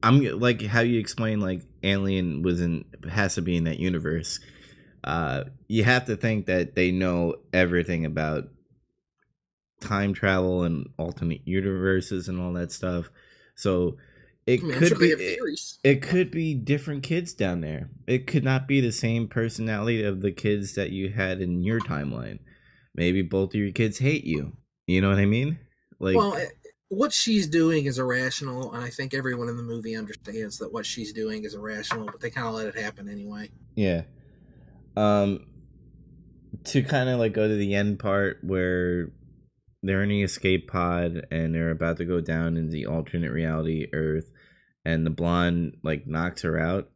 I'm like how you explain like Alien was in has to be in that universe. Uh, you have to think that they know everything about time travel and alternate universes and all that stuff. So it I mean, could be it, it, could be different kids down there. It could not be the same personality of the kids that you had in your timeline. Maybe both of your kids hate you. You know what I mean? Like well, eh, what she's doing is irrational, and I think everyone in the movie understands that what she's doing is irrational, but they kind of let it happen anyway. Yeah. Um to kind of like go to the end part where they're in the escape pod and they're about to go down in the alternate reality Earth, and the blonde like knocks her out.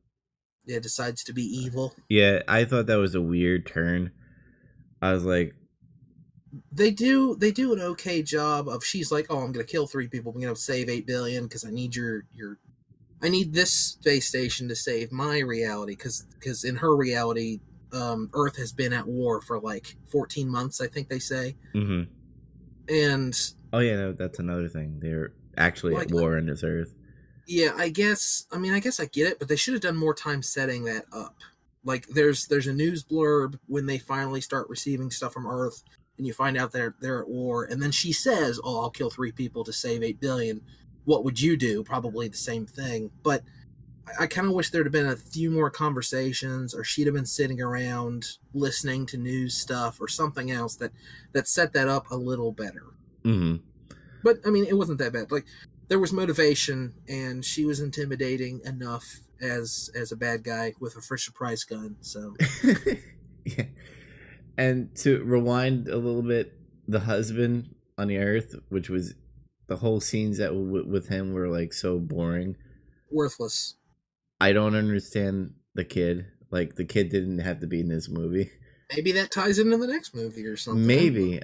Yeah, decides to be evil. Yeah, I thought that was a weird turn. I was like, they do they do an okay job of she's like, oh, I'm gonna kill three people, I'm gonna save eight billion because I need your your I need this space station to save my reality because because in her reality, um, Earth has been at war for like 14 months, I think they say. Mm-hmm and oh yeah, no, that's another thing. They're actually like, at war in this earth. Yeah, I guess. I mean, I guess I get it, but they should have done more time setting that up. Like there's there's a news blurb when they finally start receiving stuff from Earth, and you find out they're they're at war, and then she says, "Oh, I'll kill three people to save eight billion. What would you do? Probably the same thing, but I, kind of wish there'd have been a few more conversations, or she'd have been sitting around listening to news stuff or something else that that set that up a little better. hmm But I mean, it wasn't that bad. Like there was motivation, and she was intimidating enough as as a bad guy with a Fisher Price gun. So yeah. And to rewind a little bit, the husband on the earth, which was the whole scenes that w- with him were like so boring. worthless. I don't understand the kid. Like the kid didn't have to be in this movie. Maybe that ties into the next movie or something. Maybe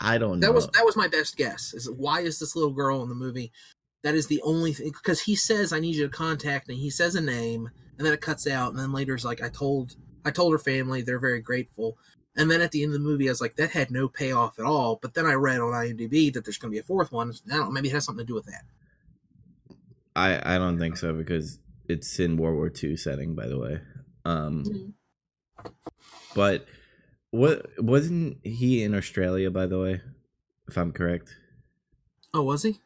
I don't know. That was that was my best guess. Is why is this little girl in the movie? That is the only thing because he says I need you to contact me. He says a name and then it cuts out and then later it's like I told I told her family they're very grateful. And then at the end of the movie, I was like, that had no payoff at all. But then I read on IMDb that there's going to be a fourth one. I don't know, maybe it has something to do with that. I I don't think so because it's in World War II setting, by the way. Um, but what wasn't he in Australia, by the way? If I'm correct, Oh, was he?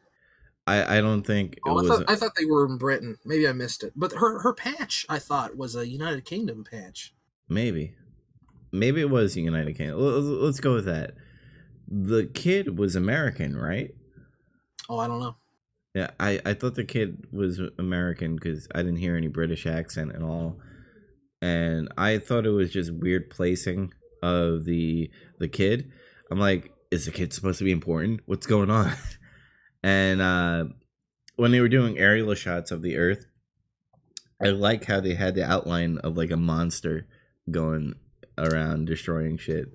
I I don't think it Oh, I was. thought, I thought they were in Britain. Maybe I missed it. But her her patch, I thought, was a United Kingdom patch. Maybe. Maybe it was United Kingdom. Let's, let's go with that. The kid was American, right? Oh, I don't know. Yeah, I, I thought the kid was American because I didn't hear any British accent at all, and I thought it was just weird placing of the the kid. I'm like, is the kid supposed to be important? What's going on? and uh, when they were doing aerial shots of the Earth, I like how they had the outline of like a monster going around destroying shit,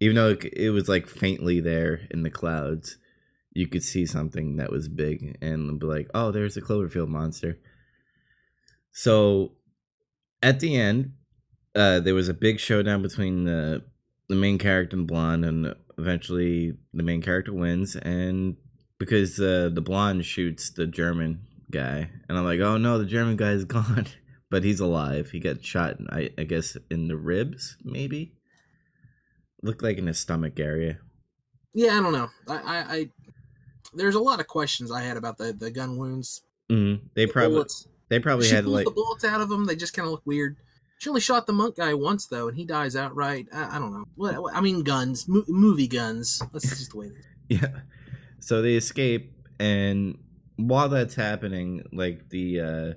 even though it, it was like faintly there in the clouds you could see something that was big and be like, oh, there's a Cloverfield monster. So at the end, uh, there was a big showdown between the the main character and blonde, and eventually the main character wins. And because uh, the blonde shoots the German guy, and I'm like, oh no, the German guy is gone, but he's alive. He got shot, I, I guess, in the ribs, maybe. Looked like in his stomach area. Yeah, I don't know. I, I, I there's a lot of questions I had about the the gun wounds. Mm, they the probably bullets. they probably had like the bullets out of them. They just kind of look weird. She only shot the monk guy once though, and he dies outright. I, I don't know. What, what- I mean, guns, mo- movie guns. That's just the way is. Yeah. So they escape, and while that's happening, like the uh,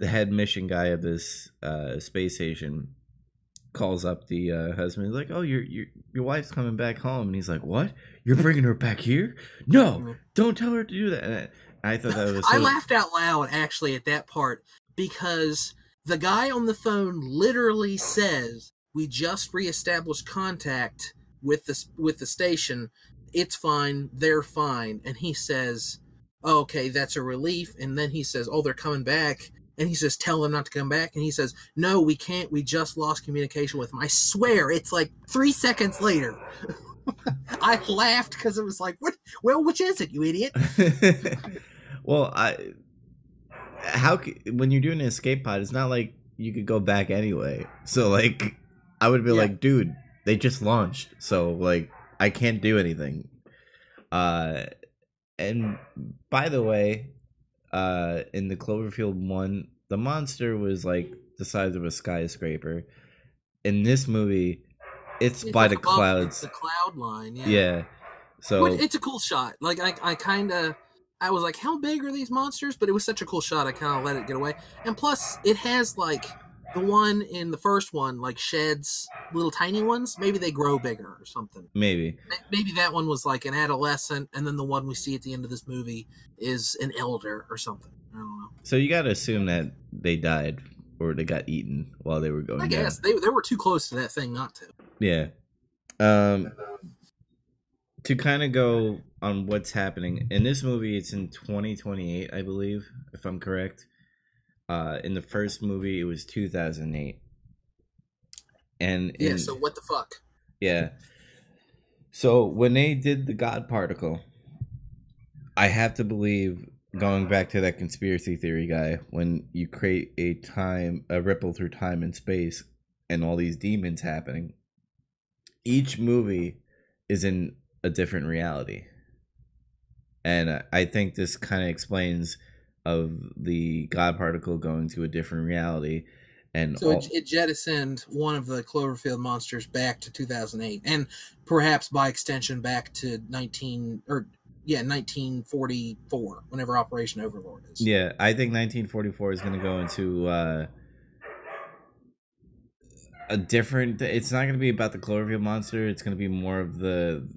the head mission guy of this uh, space station calls up the uh, husband. He's like, "Oh, your your your wife's coming back home," and he's like, "What? You're bringing her back here? No, don't tell her to do that." And I thought that was. I laughed out loud actually at that part because the guy on the phone literally says, "We just reestablished contact with the with the station. It's fine. They're fine." And he says, oh, "Okay, that's a relief." And then he says, "Oh, they're coming back." And he says, "Tell them not to come back." And he says, "No, we can't. We just lost communication with them." I swear, it's like three seconds later. I laughed because it was like, "What? Well, which is it, you idiot?" well, I how when you're doing an escape pod, it's not like you could go back anyway. So like, I would be Yeah. like, dude, they just launched, so like, I can't do anything. Uh, and by the way, uh, in the Cloverfield one, the monster was like the size of a skyscraper. In this movie, it's, It's by the above clouds. The cloud line, yeah. Yeah. So Which- it's a cool shot. Like I, I kind of, I was like, how big are these monsters? But it was such a cool shot. I kind of let it get away. And plus, it has like the one in the first one, like sheds little tiny ones. Maybe they grow bigger or something. maybe. Maybe that one was like an adolescent, and then the one we see at the end of this movie is an elder or something. I don't know. So you got to assume that they died or they got eaten while they were going I down. guess they they were too close to that thing not to. Yeah. Um to kind of go on what's happening in this movie it's in 2028 I believe if I'm correct. Uh in the first movie it was 2008. And Yeah. So what the fuck? yeah. So when they did the God particle, I have to believe going back to that conspiracy theory guy, when you create a time a ripple through time and space, and all these demons happening. Each movie is in a different reality. And I think this kind of explains of the God particle going to a different reality and So all, it, it jettisoned one of the Cloverfield monsters back to 2008, and perhaps by extension back to 19 or yeah 1944, whenever Operation Overlord is. Yeah, I think 1944 is going to go into uh, a different. It's not going to be about the Cloverfield monster. It's going to be more of the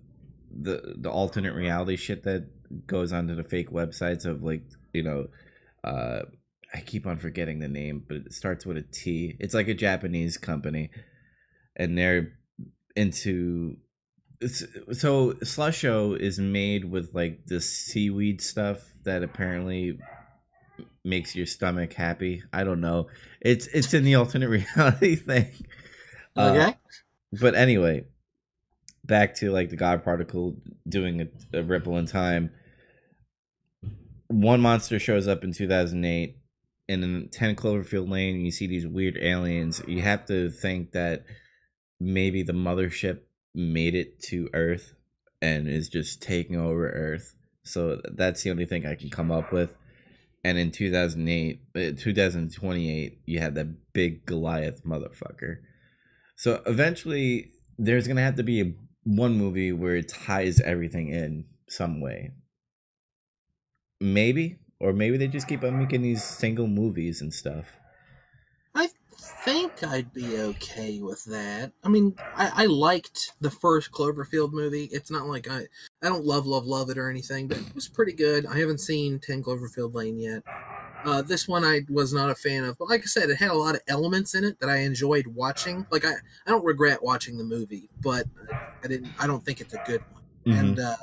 the the alternate reality shit that goes onto the fake websites of like you know. Uh, I keep on forgetting the name, but it starts with a T. It's like a Japanese company, and they're into. It's, so Slusho is made with like this seaweed stuff that apparently makes your stomach happy. I don't know. It's it's in the alternate reality thing. Uh, Okay. but anyway, back to like the God particle doing a, a ripple in time. One monster shows up in 2008, and in 10 Cloverfield Lane, and you see these weird aliens. You have to think that maybe the mothership made it to Earth and is just taking over Earth. So that's the only thing I can come up with. And in 2008, uh, 2028, you have that big Goliath motherfucker. So eventually, there's gonna have to be one movie where it ties everything in some way. Maybe, or maybe they just keep on making these single movies and stuff. I think I'd be okay with that. I mean, I, I liked the first Cloverfield movie. It's not like I I don't love love love it or anything, but it was pretty good. I haven't seen Ten Cloverfield Lane yet. Uh, this one I was not a fan of, but like I said, it had a lot of elements in it that I enjoyed watching. Like I, I don't regret watching the movie, but I didn't. I don't think it's a good one, Mhm. and uh,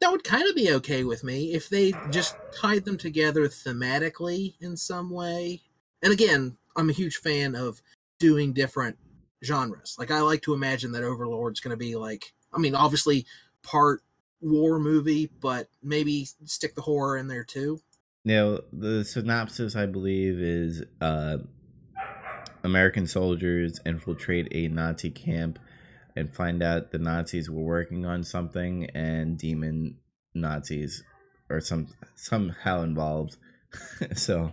that would kind of be okay with me if they just tied them together thematically in some way. And again, I'm a huge fan of doing different genres. Like I like to imagine that Overlord's going to be like, I mean, obviously part war movie, but maybe stick the horror in there too. Now, the synopsis, I believe, is uh, American soldiers infiltrate a Nazi camp and find out the Nazis were working on something, and demon Nazis or some somehow involved. so,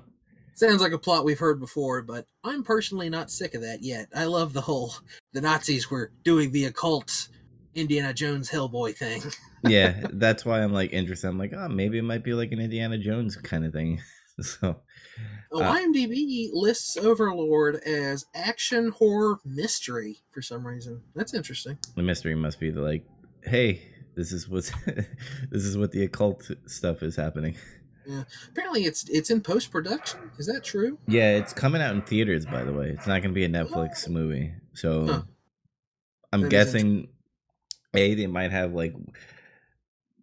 Sounds like a plot we've heard before, but I'm personally not sick of that yet. I love the whole the Nazis were doing the occult Indiana Jones Hellboy thing. yeah, that's why I'm like interested. I'm like, oh, maybe it might be like an Indiana Jones kind of thing. so, Oh, Uh, IMDb lists Overlord as action horror mystery for some reason. That's interesting. the mystery must be the like, hey, this is what's this is what the occult stuff is happening. Yeah. Apparently, it's it's in post production. Is that true? Yeah, it's coming out in theaters, by the way. It's not going to be a Netflix movie. So Huh. I'm That guessing A, they might have like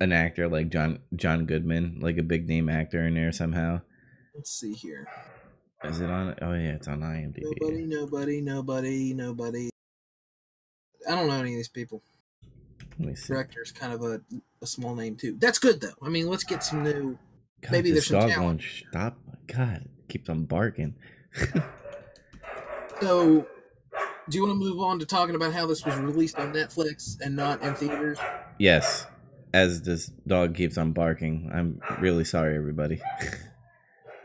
an actor like John John Goodman, like a big name actor in there somehow. Let's see here. Is it on? Oh yeah, it's on IMDb. Nobody, nobody, nobody, nobody. I don't know any of these people. Let me see. Director's kind of a, a small name too. That's good though. I mean, let's get some new. God, maybe there's some dog talent. won't stop. God, keeps on barking. So, do you want to move on to talking about how this was released on Netflix and not in theaters? yes, as this dog keeps on barking. I'm really sorry, everybody.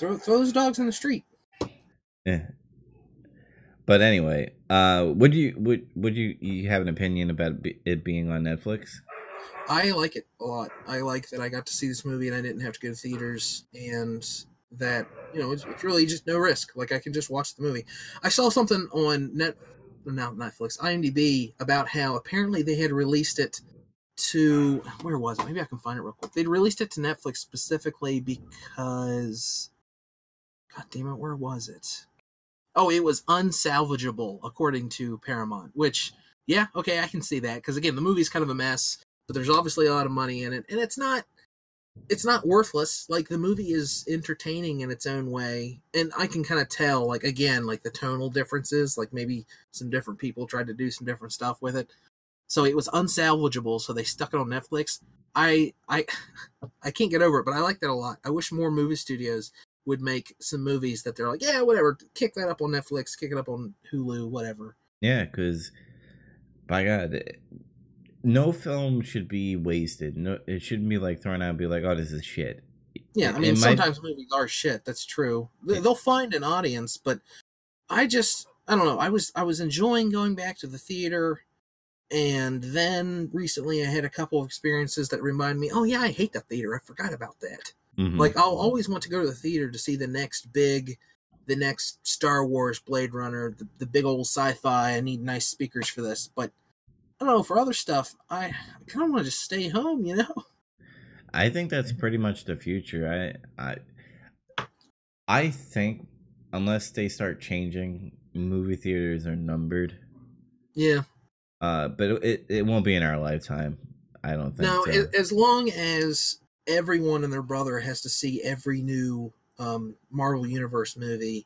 Throw throw those dogs in the street. Yeah. But anyway, uh, would you would would you you have an opinion about it being on Netflix? I like it a lot. I like that I got to see this movie and I didn't have to go to theaters, and that you know it's, it's really just no risk. Like I can just watch the movie. I saw something on net, not Netflix, IMDb about how apparently they had released it to where was it? Maybe I can find it real quick. They'd released it to Netflix specifically because, God damn it, where was it? Oh, it was unsalvageable according to Paramount. Which, yeah, okay, I can see that because again, the movie's kind of a mess but there's obviously a lot of money in it and it's not it's not worthless like the movie is entertaining in its own way and i can kind of tell like again like the tonal differences like maybe some different people tried to do some different stuff with it so it was unsalvageable so they stuck it on netflix i i i can't get over it but i like that a lot i wish more movie studios would make some movies that they're like, yeah, whatever, kick that up on Netflix, kick it up on Hulu, whatever. Yeah, because by God, no film should be wasted. No, it shouldn't be like thrown out and be like, "Oh, this is shit." Yeah, It- I mean, it might- sometimes movies are shit. That's true. They- They'll find an audience, but I just, I don't know. I was, I was enjoying going back to the theater, and then recently I had a couple of experiences that remind me, oh yeah, I hate the theater. I forgot about that. Mhm. Like I'll always want to go to the theater to see the next big, the next Star Wars, Blade Runner, the, the big old sci-fi. I need nice speakers for this, but I don't know. For other stuff, I, I kind of want to just stay home. You know? I think that's pretty much the future. I I I think unless they start changing, movie theaters are numbered. Yeah. Uh, but it it won't be in our lifetime. I don't think. Now, so. as long as everyone and their brother has to see every new um, Marvel Universe movie,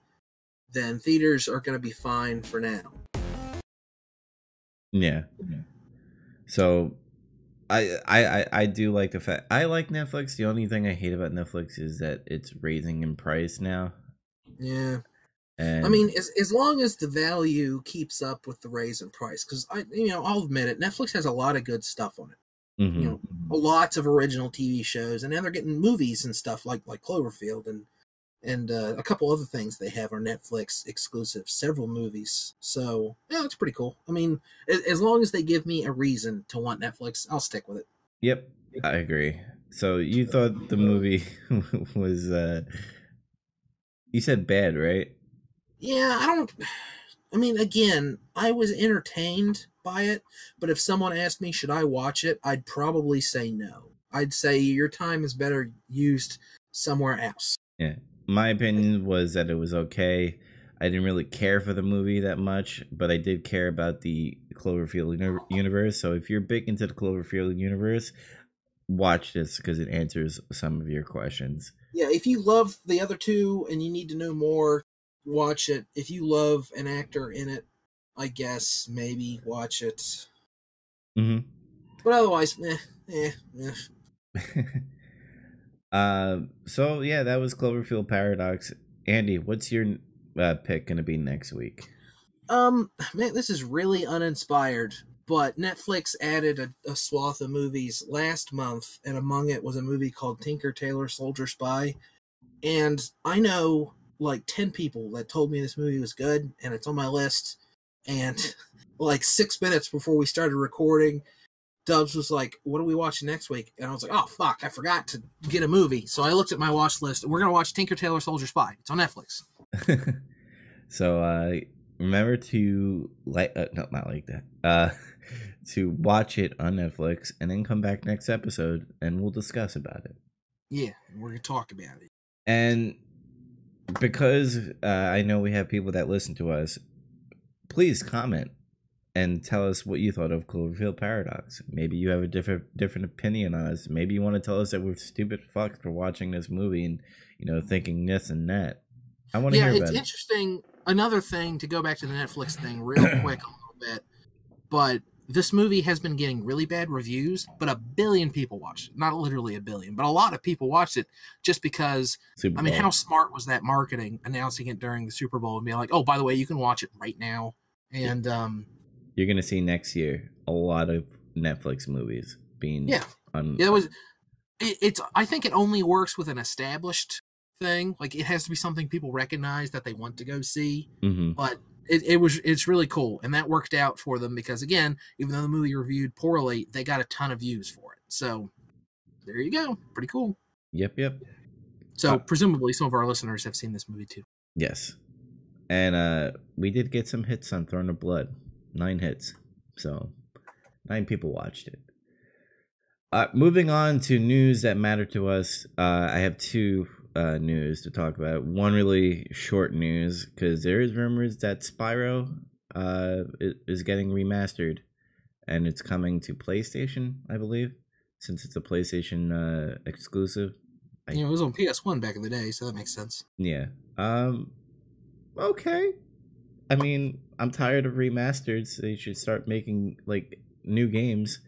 then theaters are going to be fine for now. Yeah. So I, I I I do like the fact I like Netflix. The only thing I hate about Netflix is that it's raising in price now. Yeah. And I mean, as as long as the value keeps up with the raise in price, because I, you know, I'll admit it, Netflix has a lot of good stuff on it. Mhm. You know, lots of original TV shows, and now they're getting movies and stuff like like Cloverfield and and uh, a couple other things they have are Netflix exclusive. Several movies, so yeah, it's pretty cool. I mean, as, as long as they give me a reason to want Netflix, I'll stick with it. Yep, I agree. So you thought the movie was uh you said bad, right? Yeah, I don't. I mean, again, I was entertained by it, but if someone asked me, should I watch it, I'd probably say no. I'd say your time is better used somewhere else. Yeah. My opinion was that it was okay. I didn't really care for the movie that much, but I did care about the Cloverfield uni- universe. So if you're big into the Cloverfield universe, watch this because it answers some of your questions. Yeah, if you love the other two and you need to know more, watch it. If you love an actor in it, I guess maybe watch it. hmm But otherwise, eh, eh, eh. uh, so yeah, that was Cloverfield Paradox. Andy, what's your uh, pick gonna be next week? Um, man, this is really uninspired. But Netflix added a, a swath of movies last month, and among it was a movie called Tinker Tailor Soldier Spy. And I know like 10 people that told me this movie was good, and it's on my list. And like six minutes before we started recording, Dubs was like, What are we watching next week? And I was like, Oh, fuck, I forgot to get a movie. So I looked at my watch list, and we're going to watch Tinker Tailor Soldier Spy. It's on Netflix. so uh remember to like uh, no not like that uh to watch it on netflix and then come back next episode and we'll discuss about it Yeah, we're going to talk about it. and because uh, i know we have people that listen to us please comment and tell us what you thought of cloverfield paradox. Maybe you have a different different opinion on us maybe you want to tell us that we're stupid fucks for watching this movie and you know thinking this and that. I want to yeah, hear it's about it. interesting. Another thing to go back to the Netflix thing real quick a little bit, but this movie has been getting really bad reviews, but a billion people watched it. Not literally a billion, but a lot of people watched it just because. Super I mean, Bowl. how smart was that marketing announcing it during the Super Bowl and being like, "Oh, by the way, you can watch it right now." And um, you're gonna see next year a lot of Netflix movies being Yeah. on. it was. It, it's. I think it only works with an established thing. Like it has to be something people recognize that they want to go see. hmm but it, it was it's really cool and that worked out for them because again even though the movie reviewed poorly they got a ton of views for it so there you go pretty cool Yep, yep, so Uh, presumably some of our listeners have seen this movie too yes. And uh we did get some hits on Throne of Blood, nine hits. So nine people watched it. Uh, moving on to news that matter to us, uh, I have two uh, news to talk about. One really short news because there is rumors that Spyro uh, is getting remastered, and it's coming to PlayStation, I believe, since it's a PlayStation uh, exclusive. I- you know it was on ps1 back in the day so that makes sense Yeah. Um. Okay. I mean, I'm tired of remasters. They should start making like new games.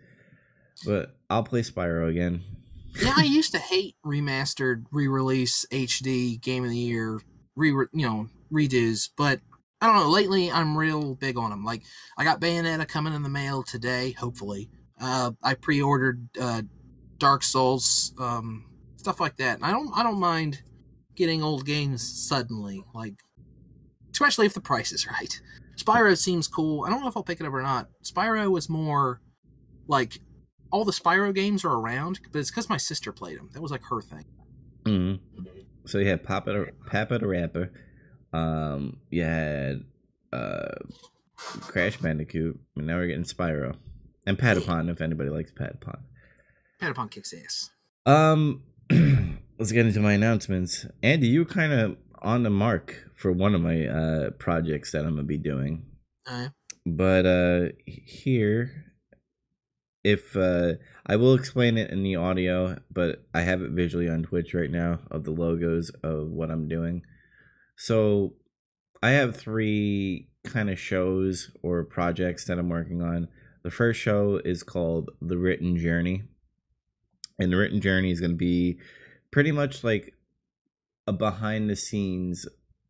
But I'll play Spyro again. Yeah, I used to hate remastered, re-release, HD, game of the year, re you know redos, but I don't know. Lately, I'm real big on them. Like I got Bayonetta coming in the mail today, hopefully. Uh, I pre-ordered uh, Dark Souls, um, stuff like that. And I don't I don't mind getting old games suddenly, like especially if the price is right. Spyro seems cool. I don't know if I'll pick it up or not. Spyro was more like all the Spyro games are around, but it's because my sister played them. That was like her thing. Mm-hmm. So you had PaRappa, PaRappa the Rapper. Um, you had uh, Crash Bandicoot, and now we're getting Spyro and Patapon. If anybody likes Patapon, Patapon kicks ass. Um, let's get into my announcements. Andy, you kind of on the mark for one of my uh projects that I'm gonna be doing. Uh, but uh here if uh I will explain it in the audio, but I have it visually on Twitch right now of the logos of what I'm doing. So I have three kind of shows or projects that I'm working on. The first show is called The Written Journey. And The Written Journey is going to be pretty much like a behind the scenes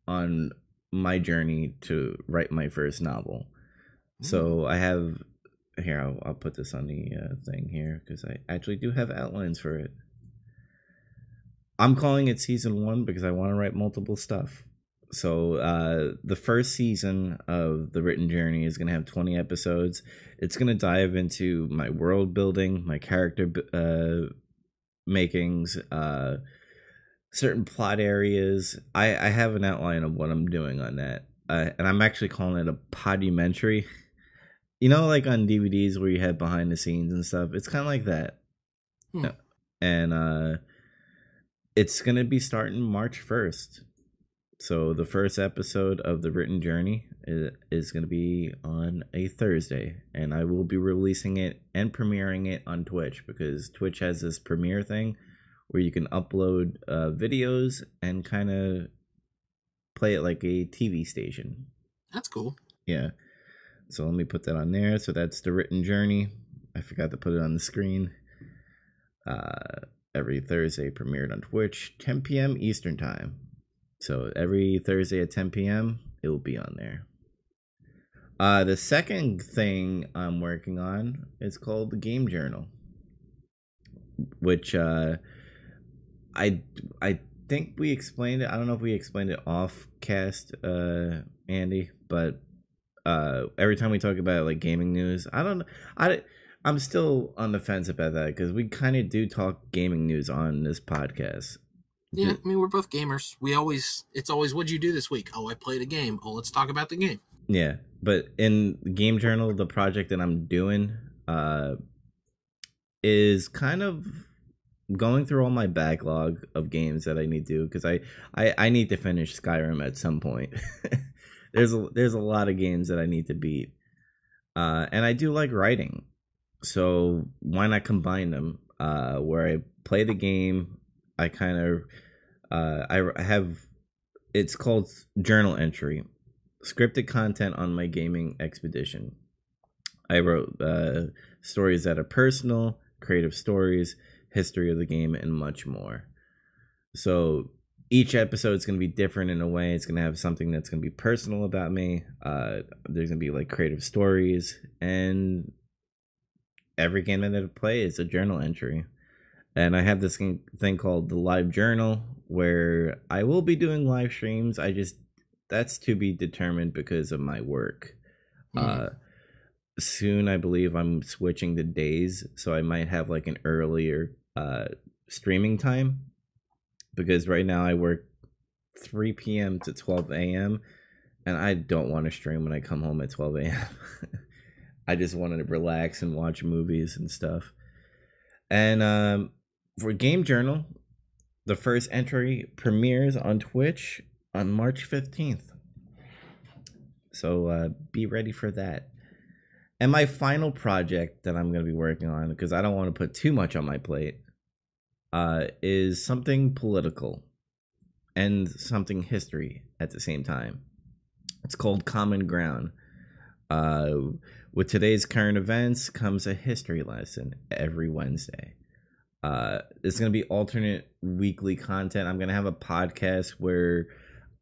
on my journey to write my first novel. So I have here. I'll, I'll put this on the uh, thing here because I actually do have outlines for it. I'm calling it season one because I want to write multiple stuff. So uh, the first season of the written journey is going to have 20 episodes. It's going to dive into my world building, my character uh, makings, uh, certain plot areas. I, I have an outline of what I'm doing on that. Uh, and I'm actually calling it a podumentary. You know, like on DVDs where you have behind the scenes and stuff. It's kind of like that. Hmm. And uh, it's gonna be starting March first. So the first episode of the written journey is, is going to be on a Thursday, and I will be releasing it and premiering it on Twitch because Twitch has this premiere thing where you can upload uh, videos and kind of play it like a TV station. that's cool. Yeah. So let me put that on there. So that's the written journey. I forgot to put it on the screen. Uh, every Thursday premiered on Twitch, 10 p.m. Eastern Time. So every Thursday at 10 p.m., it will be on there. Uh, the second thing I'm working on is called the Game Journal, which uh, I I think we explained it. I don't know if we explained it off cast, uh, Andy, but uh, every time we talk about like gaming news, I don't. I I'm still on the fence about that because we kind of do talk gaming news on this podcast. Yeah, I mean we're both gamers. We always it's always what'd you do this week? Oh, I played a game. Oh, let's talk about the game. Yeah, but in game journal, the project that I'm doing uh, is kind of going through all my backlog of games that I need to because I, I I need to finish Skyrim at some point. there's a there's a lot of games that I need to beat, uh, and I do like writing, so why not combine them? Uh, where I play the game, I kind of uh, I have it's called journal entry scripted content on my gaming expedition. I wrote uh, stories that are personal, creative stories, history of the game, and much more. So each episode is going to be different in a way. It's going to have something that's going to be personal about me. Uh, there's going to be like creative stories, and every game that I play is a journal entry. And I have this thing called the live journal where I will be doing live streams. I just that's to be determined because of my work. Mhm. Uh, soon, I believe I'm switching to days, so I might have like an earlier uh, streaming time because right now I work 3 p.m. to 12 a.m. and I don't want to stream when I come home at 12 a.m. I just wanted to relax and watch movies and stuff. And um, for Game Journal, the first entry premieres on Twitch on March 15th. So uh, be ready for that. And my final project that I'm going to be working on, because I don't want to put too much on my plate, uh, is something political and something history at the same time. It's called Common Ground. Uh, with today's current events comes a history lesson every Wednesday. Uh, it's gonna be alternate weekly content. I'm gonna have a podcast where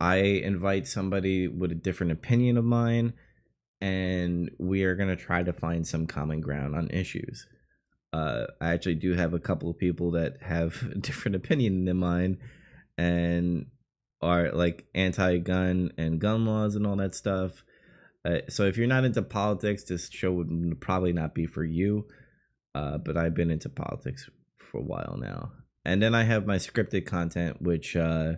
I invite somebody with a different opinion of mine, and we are gonna try to find some common ground on issues. Uh, I actually do have a couple of people that have a different opinion than mine, and are like anti-gun and gun laws and all that stuff. Uh, so if you're not into politics, this show would probably not be for you. Uh, but I've been into politics for a while now, and then I have my scripted content, which, uh,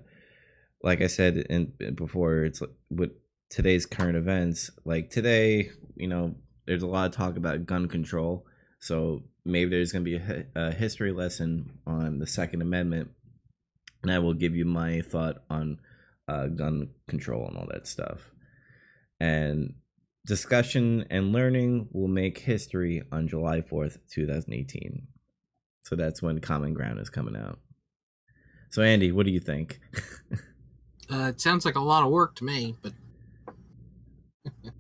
like I said in before, it's with today's current events. Like today, you know, there's a lot of talk about gun control, so maybe there's going to be a, a history lesson on the Second Amendment, and I will give you my thought on uh, gun control and all that stuff. And discussion and learning will make history on July 4th, 2018. So that's when Common Ground is coming out. So, Andy, what do you think? uh, it sounds like a lot of work to me, but it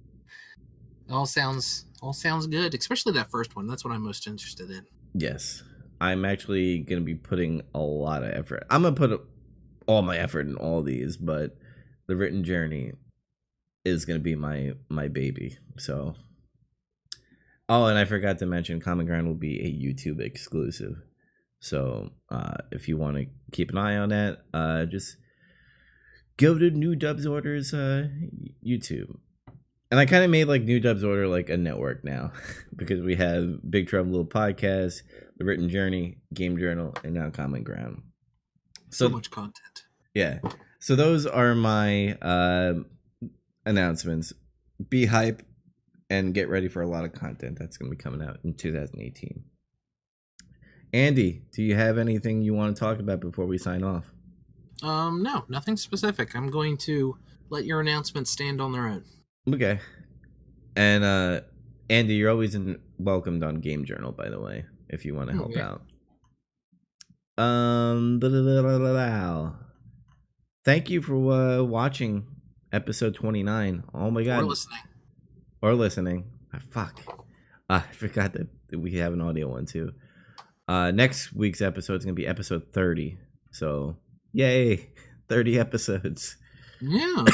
all sounds all sounds good, especially that first one. That's what I'm most interested in. Yes, I'm actually gonna be putting a lot of effort. I'm gonna put all my effort in all these, but the written journey is gonna be my my baby. So Oh, and I forgot to mention Common Ground will be a YouTube exclusive. So uh if you want to keep an eye on that, uh just go to New Dubs Orders uh YouTube. And I kind of made like New Dubs Order like a network now because we have Big Trouble Little Podcast, The Written Journey, Game Journal, and now Common Ground. So, so much content. Yeah. So those are my uh announcements. Be hype and get ready for a lot of content that's going to be coming out in 2018. Andy, do you have anything you want to talk about before we sign off? Um, no, nothing specific. I'm going to let your announcements stand on their own. Okay. And uh Andy, you're always in, welcomed on Game Journal, by the way, if you want to help okay. out. Um, blah, blah, blah, thank you for uh, watching episode 29. Oh my god. Or listening. Or listening. Oh, fuck. Uh, I forgot that we have an audio one too. Uh, next week's episode is going to be episode 30. So, yay. 30 episodes. Yeah.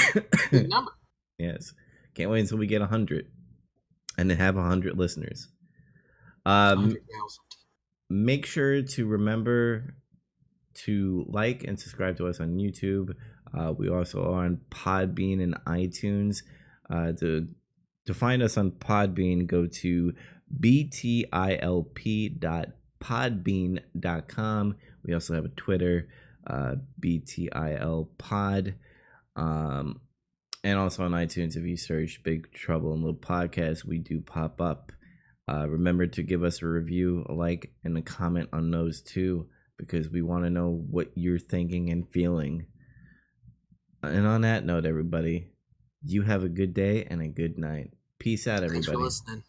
number. Yes. Can't wait until we get 100 and then have 100 listeners. Um, make sure to remember to like and subscribe to us on YouTube. Uh, we also are on Podbean and iTunes. Uh, to to find us on Podbean, go to btilp.podbean.com. We also have a Twitter, uh, btilpod. Um, and also on iTunes, if you search Big Trouble in Little Podcast, we do pop up. Uh, remember to give us a review, a like, and a comment on those too, because we want to know what you're thinking and feeling. And on that note, everybody, you have a good day and a good night. Peace out, everybody. Thanks for listening.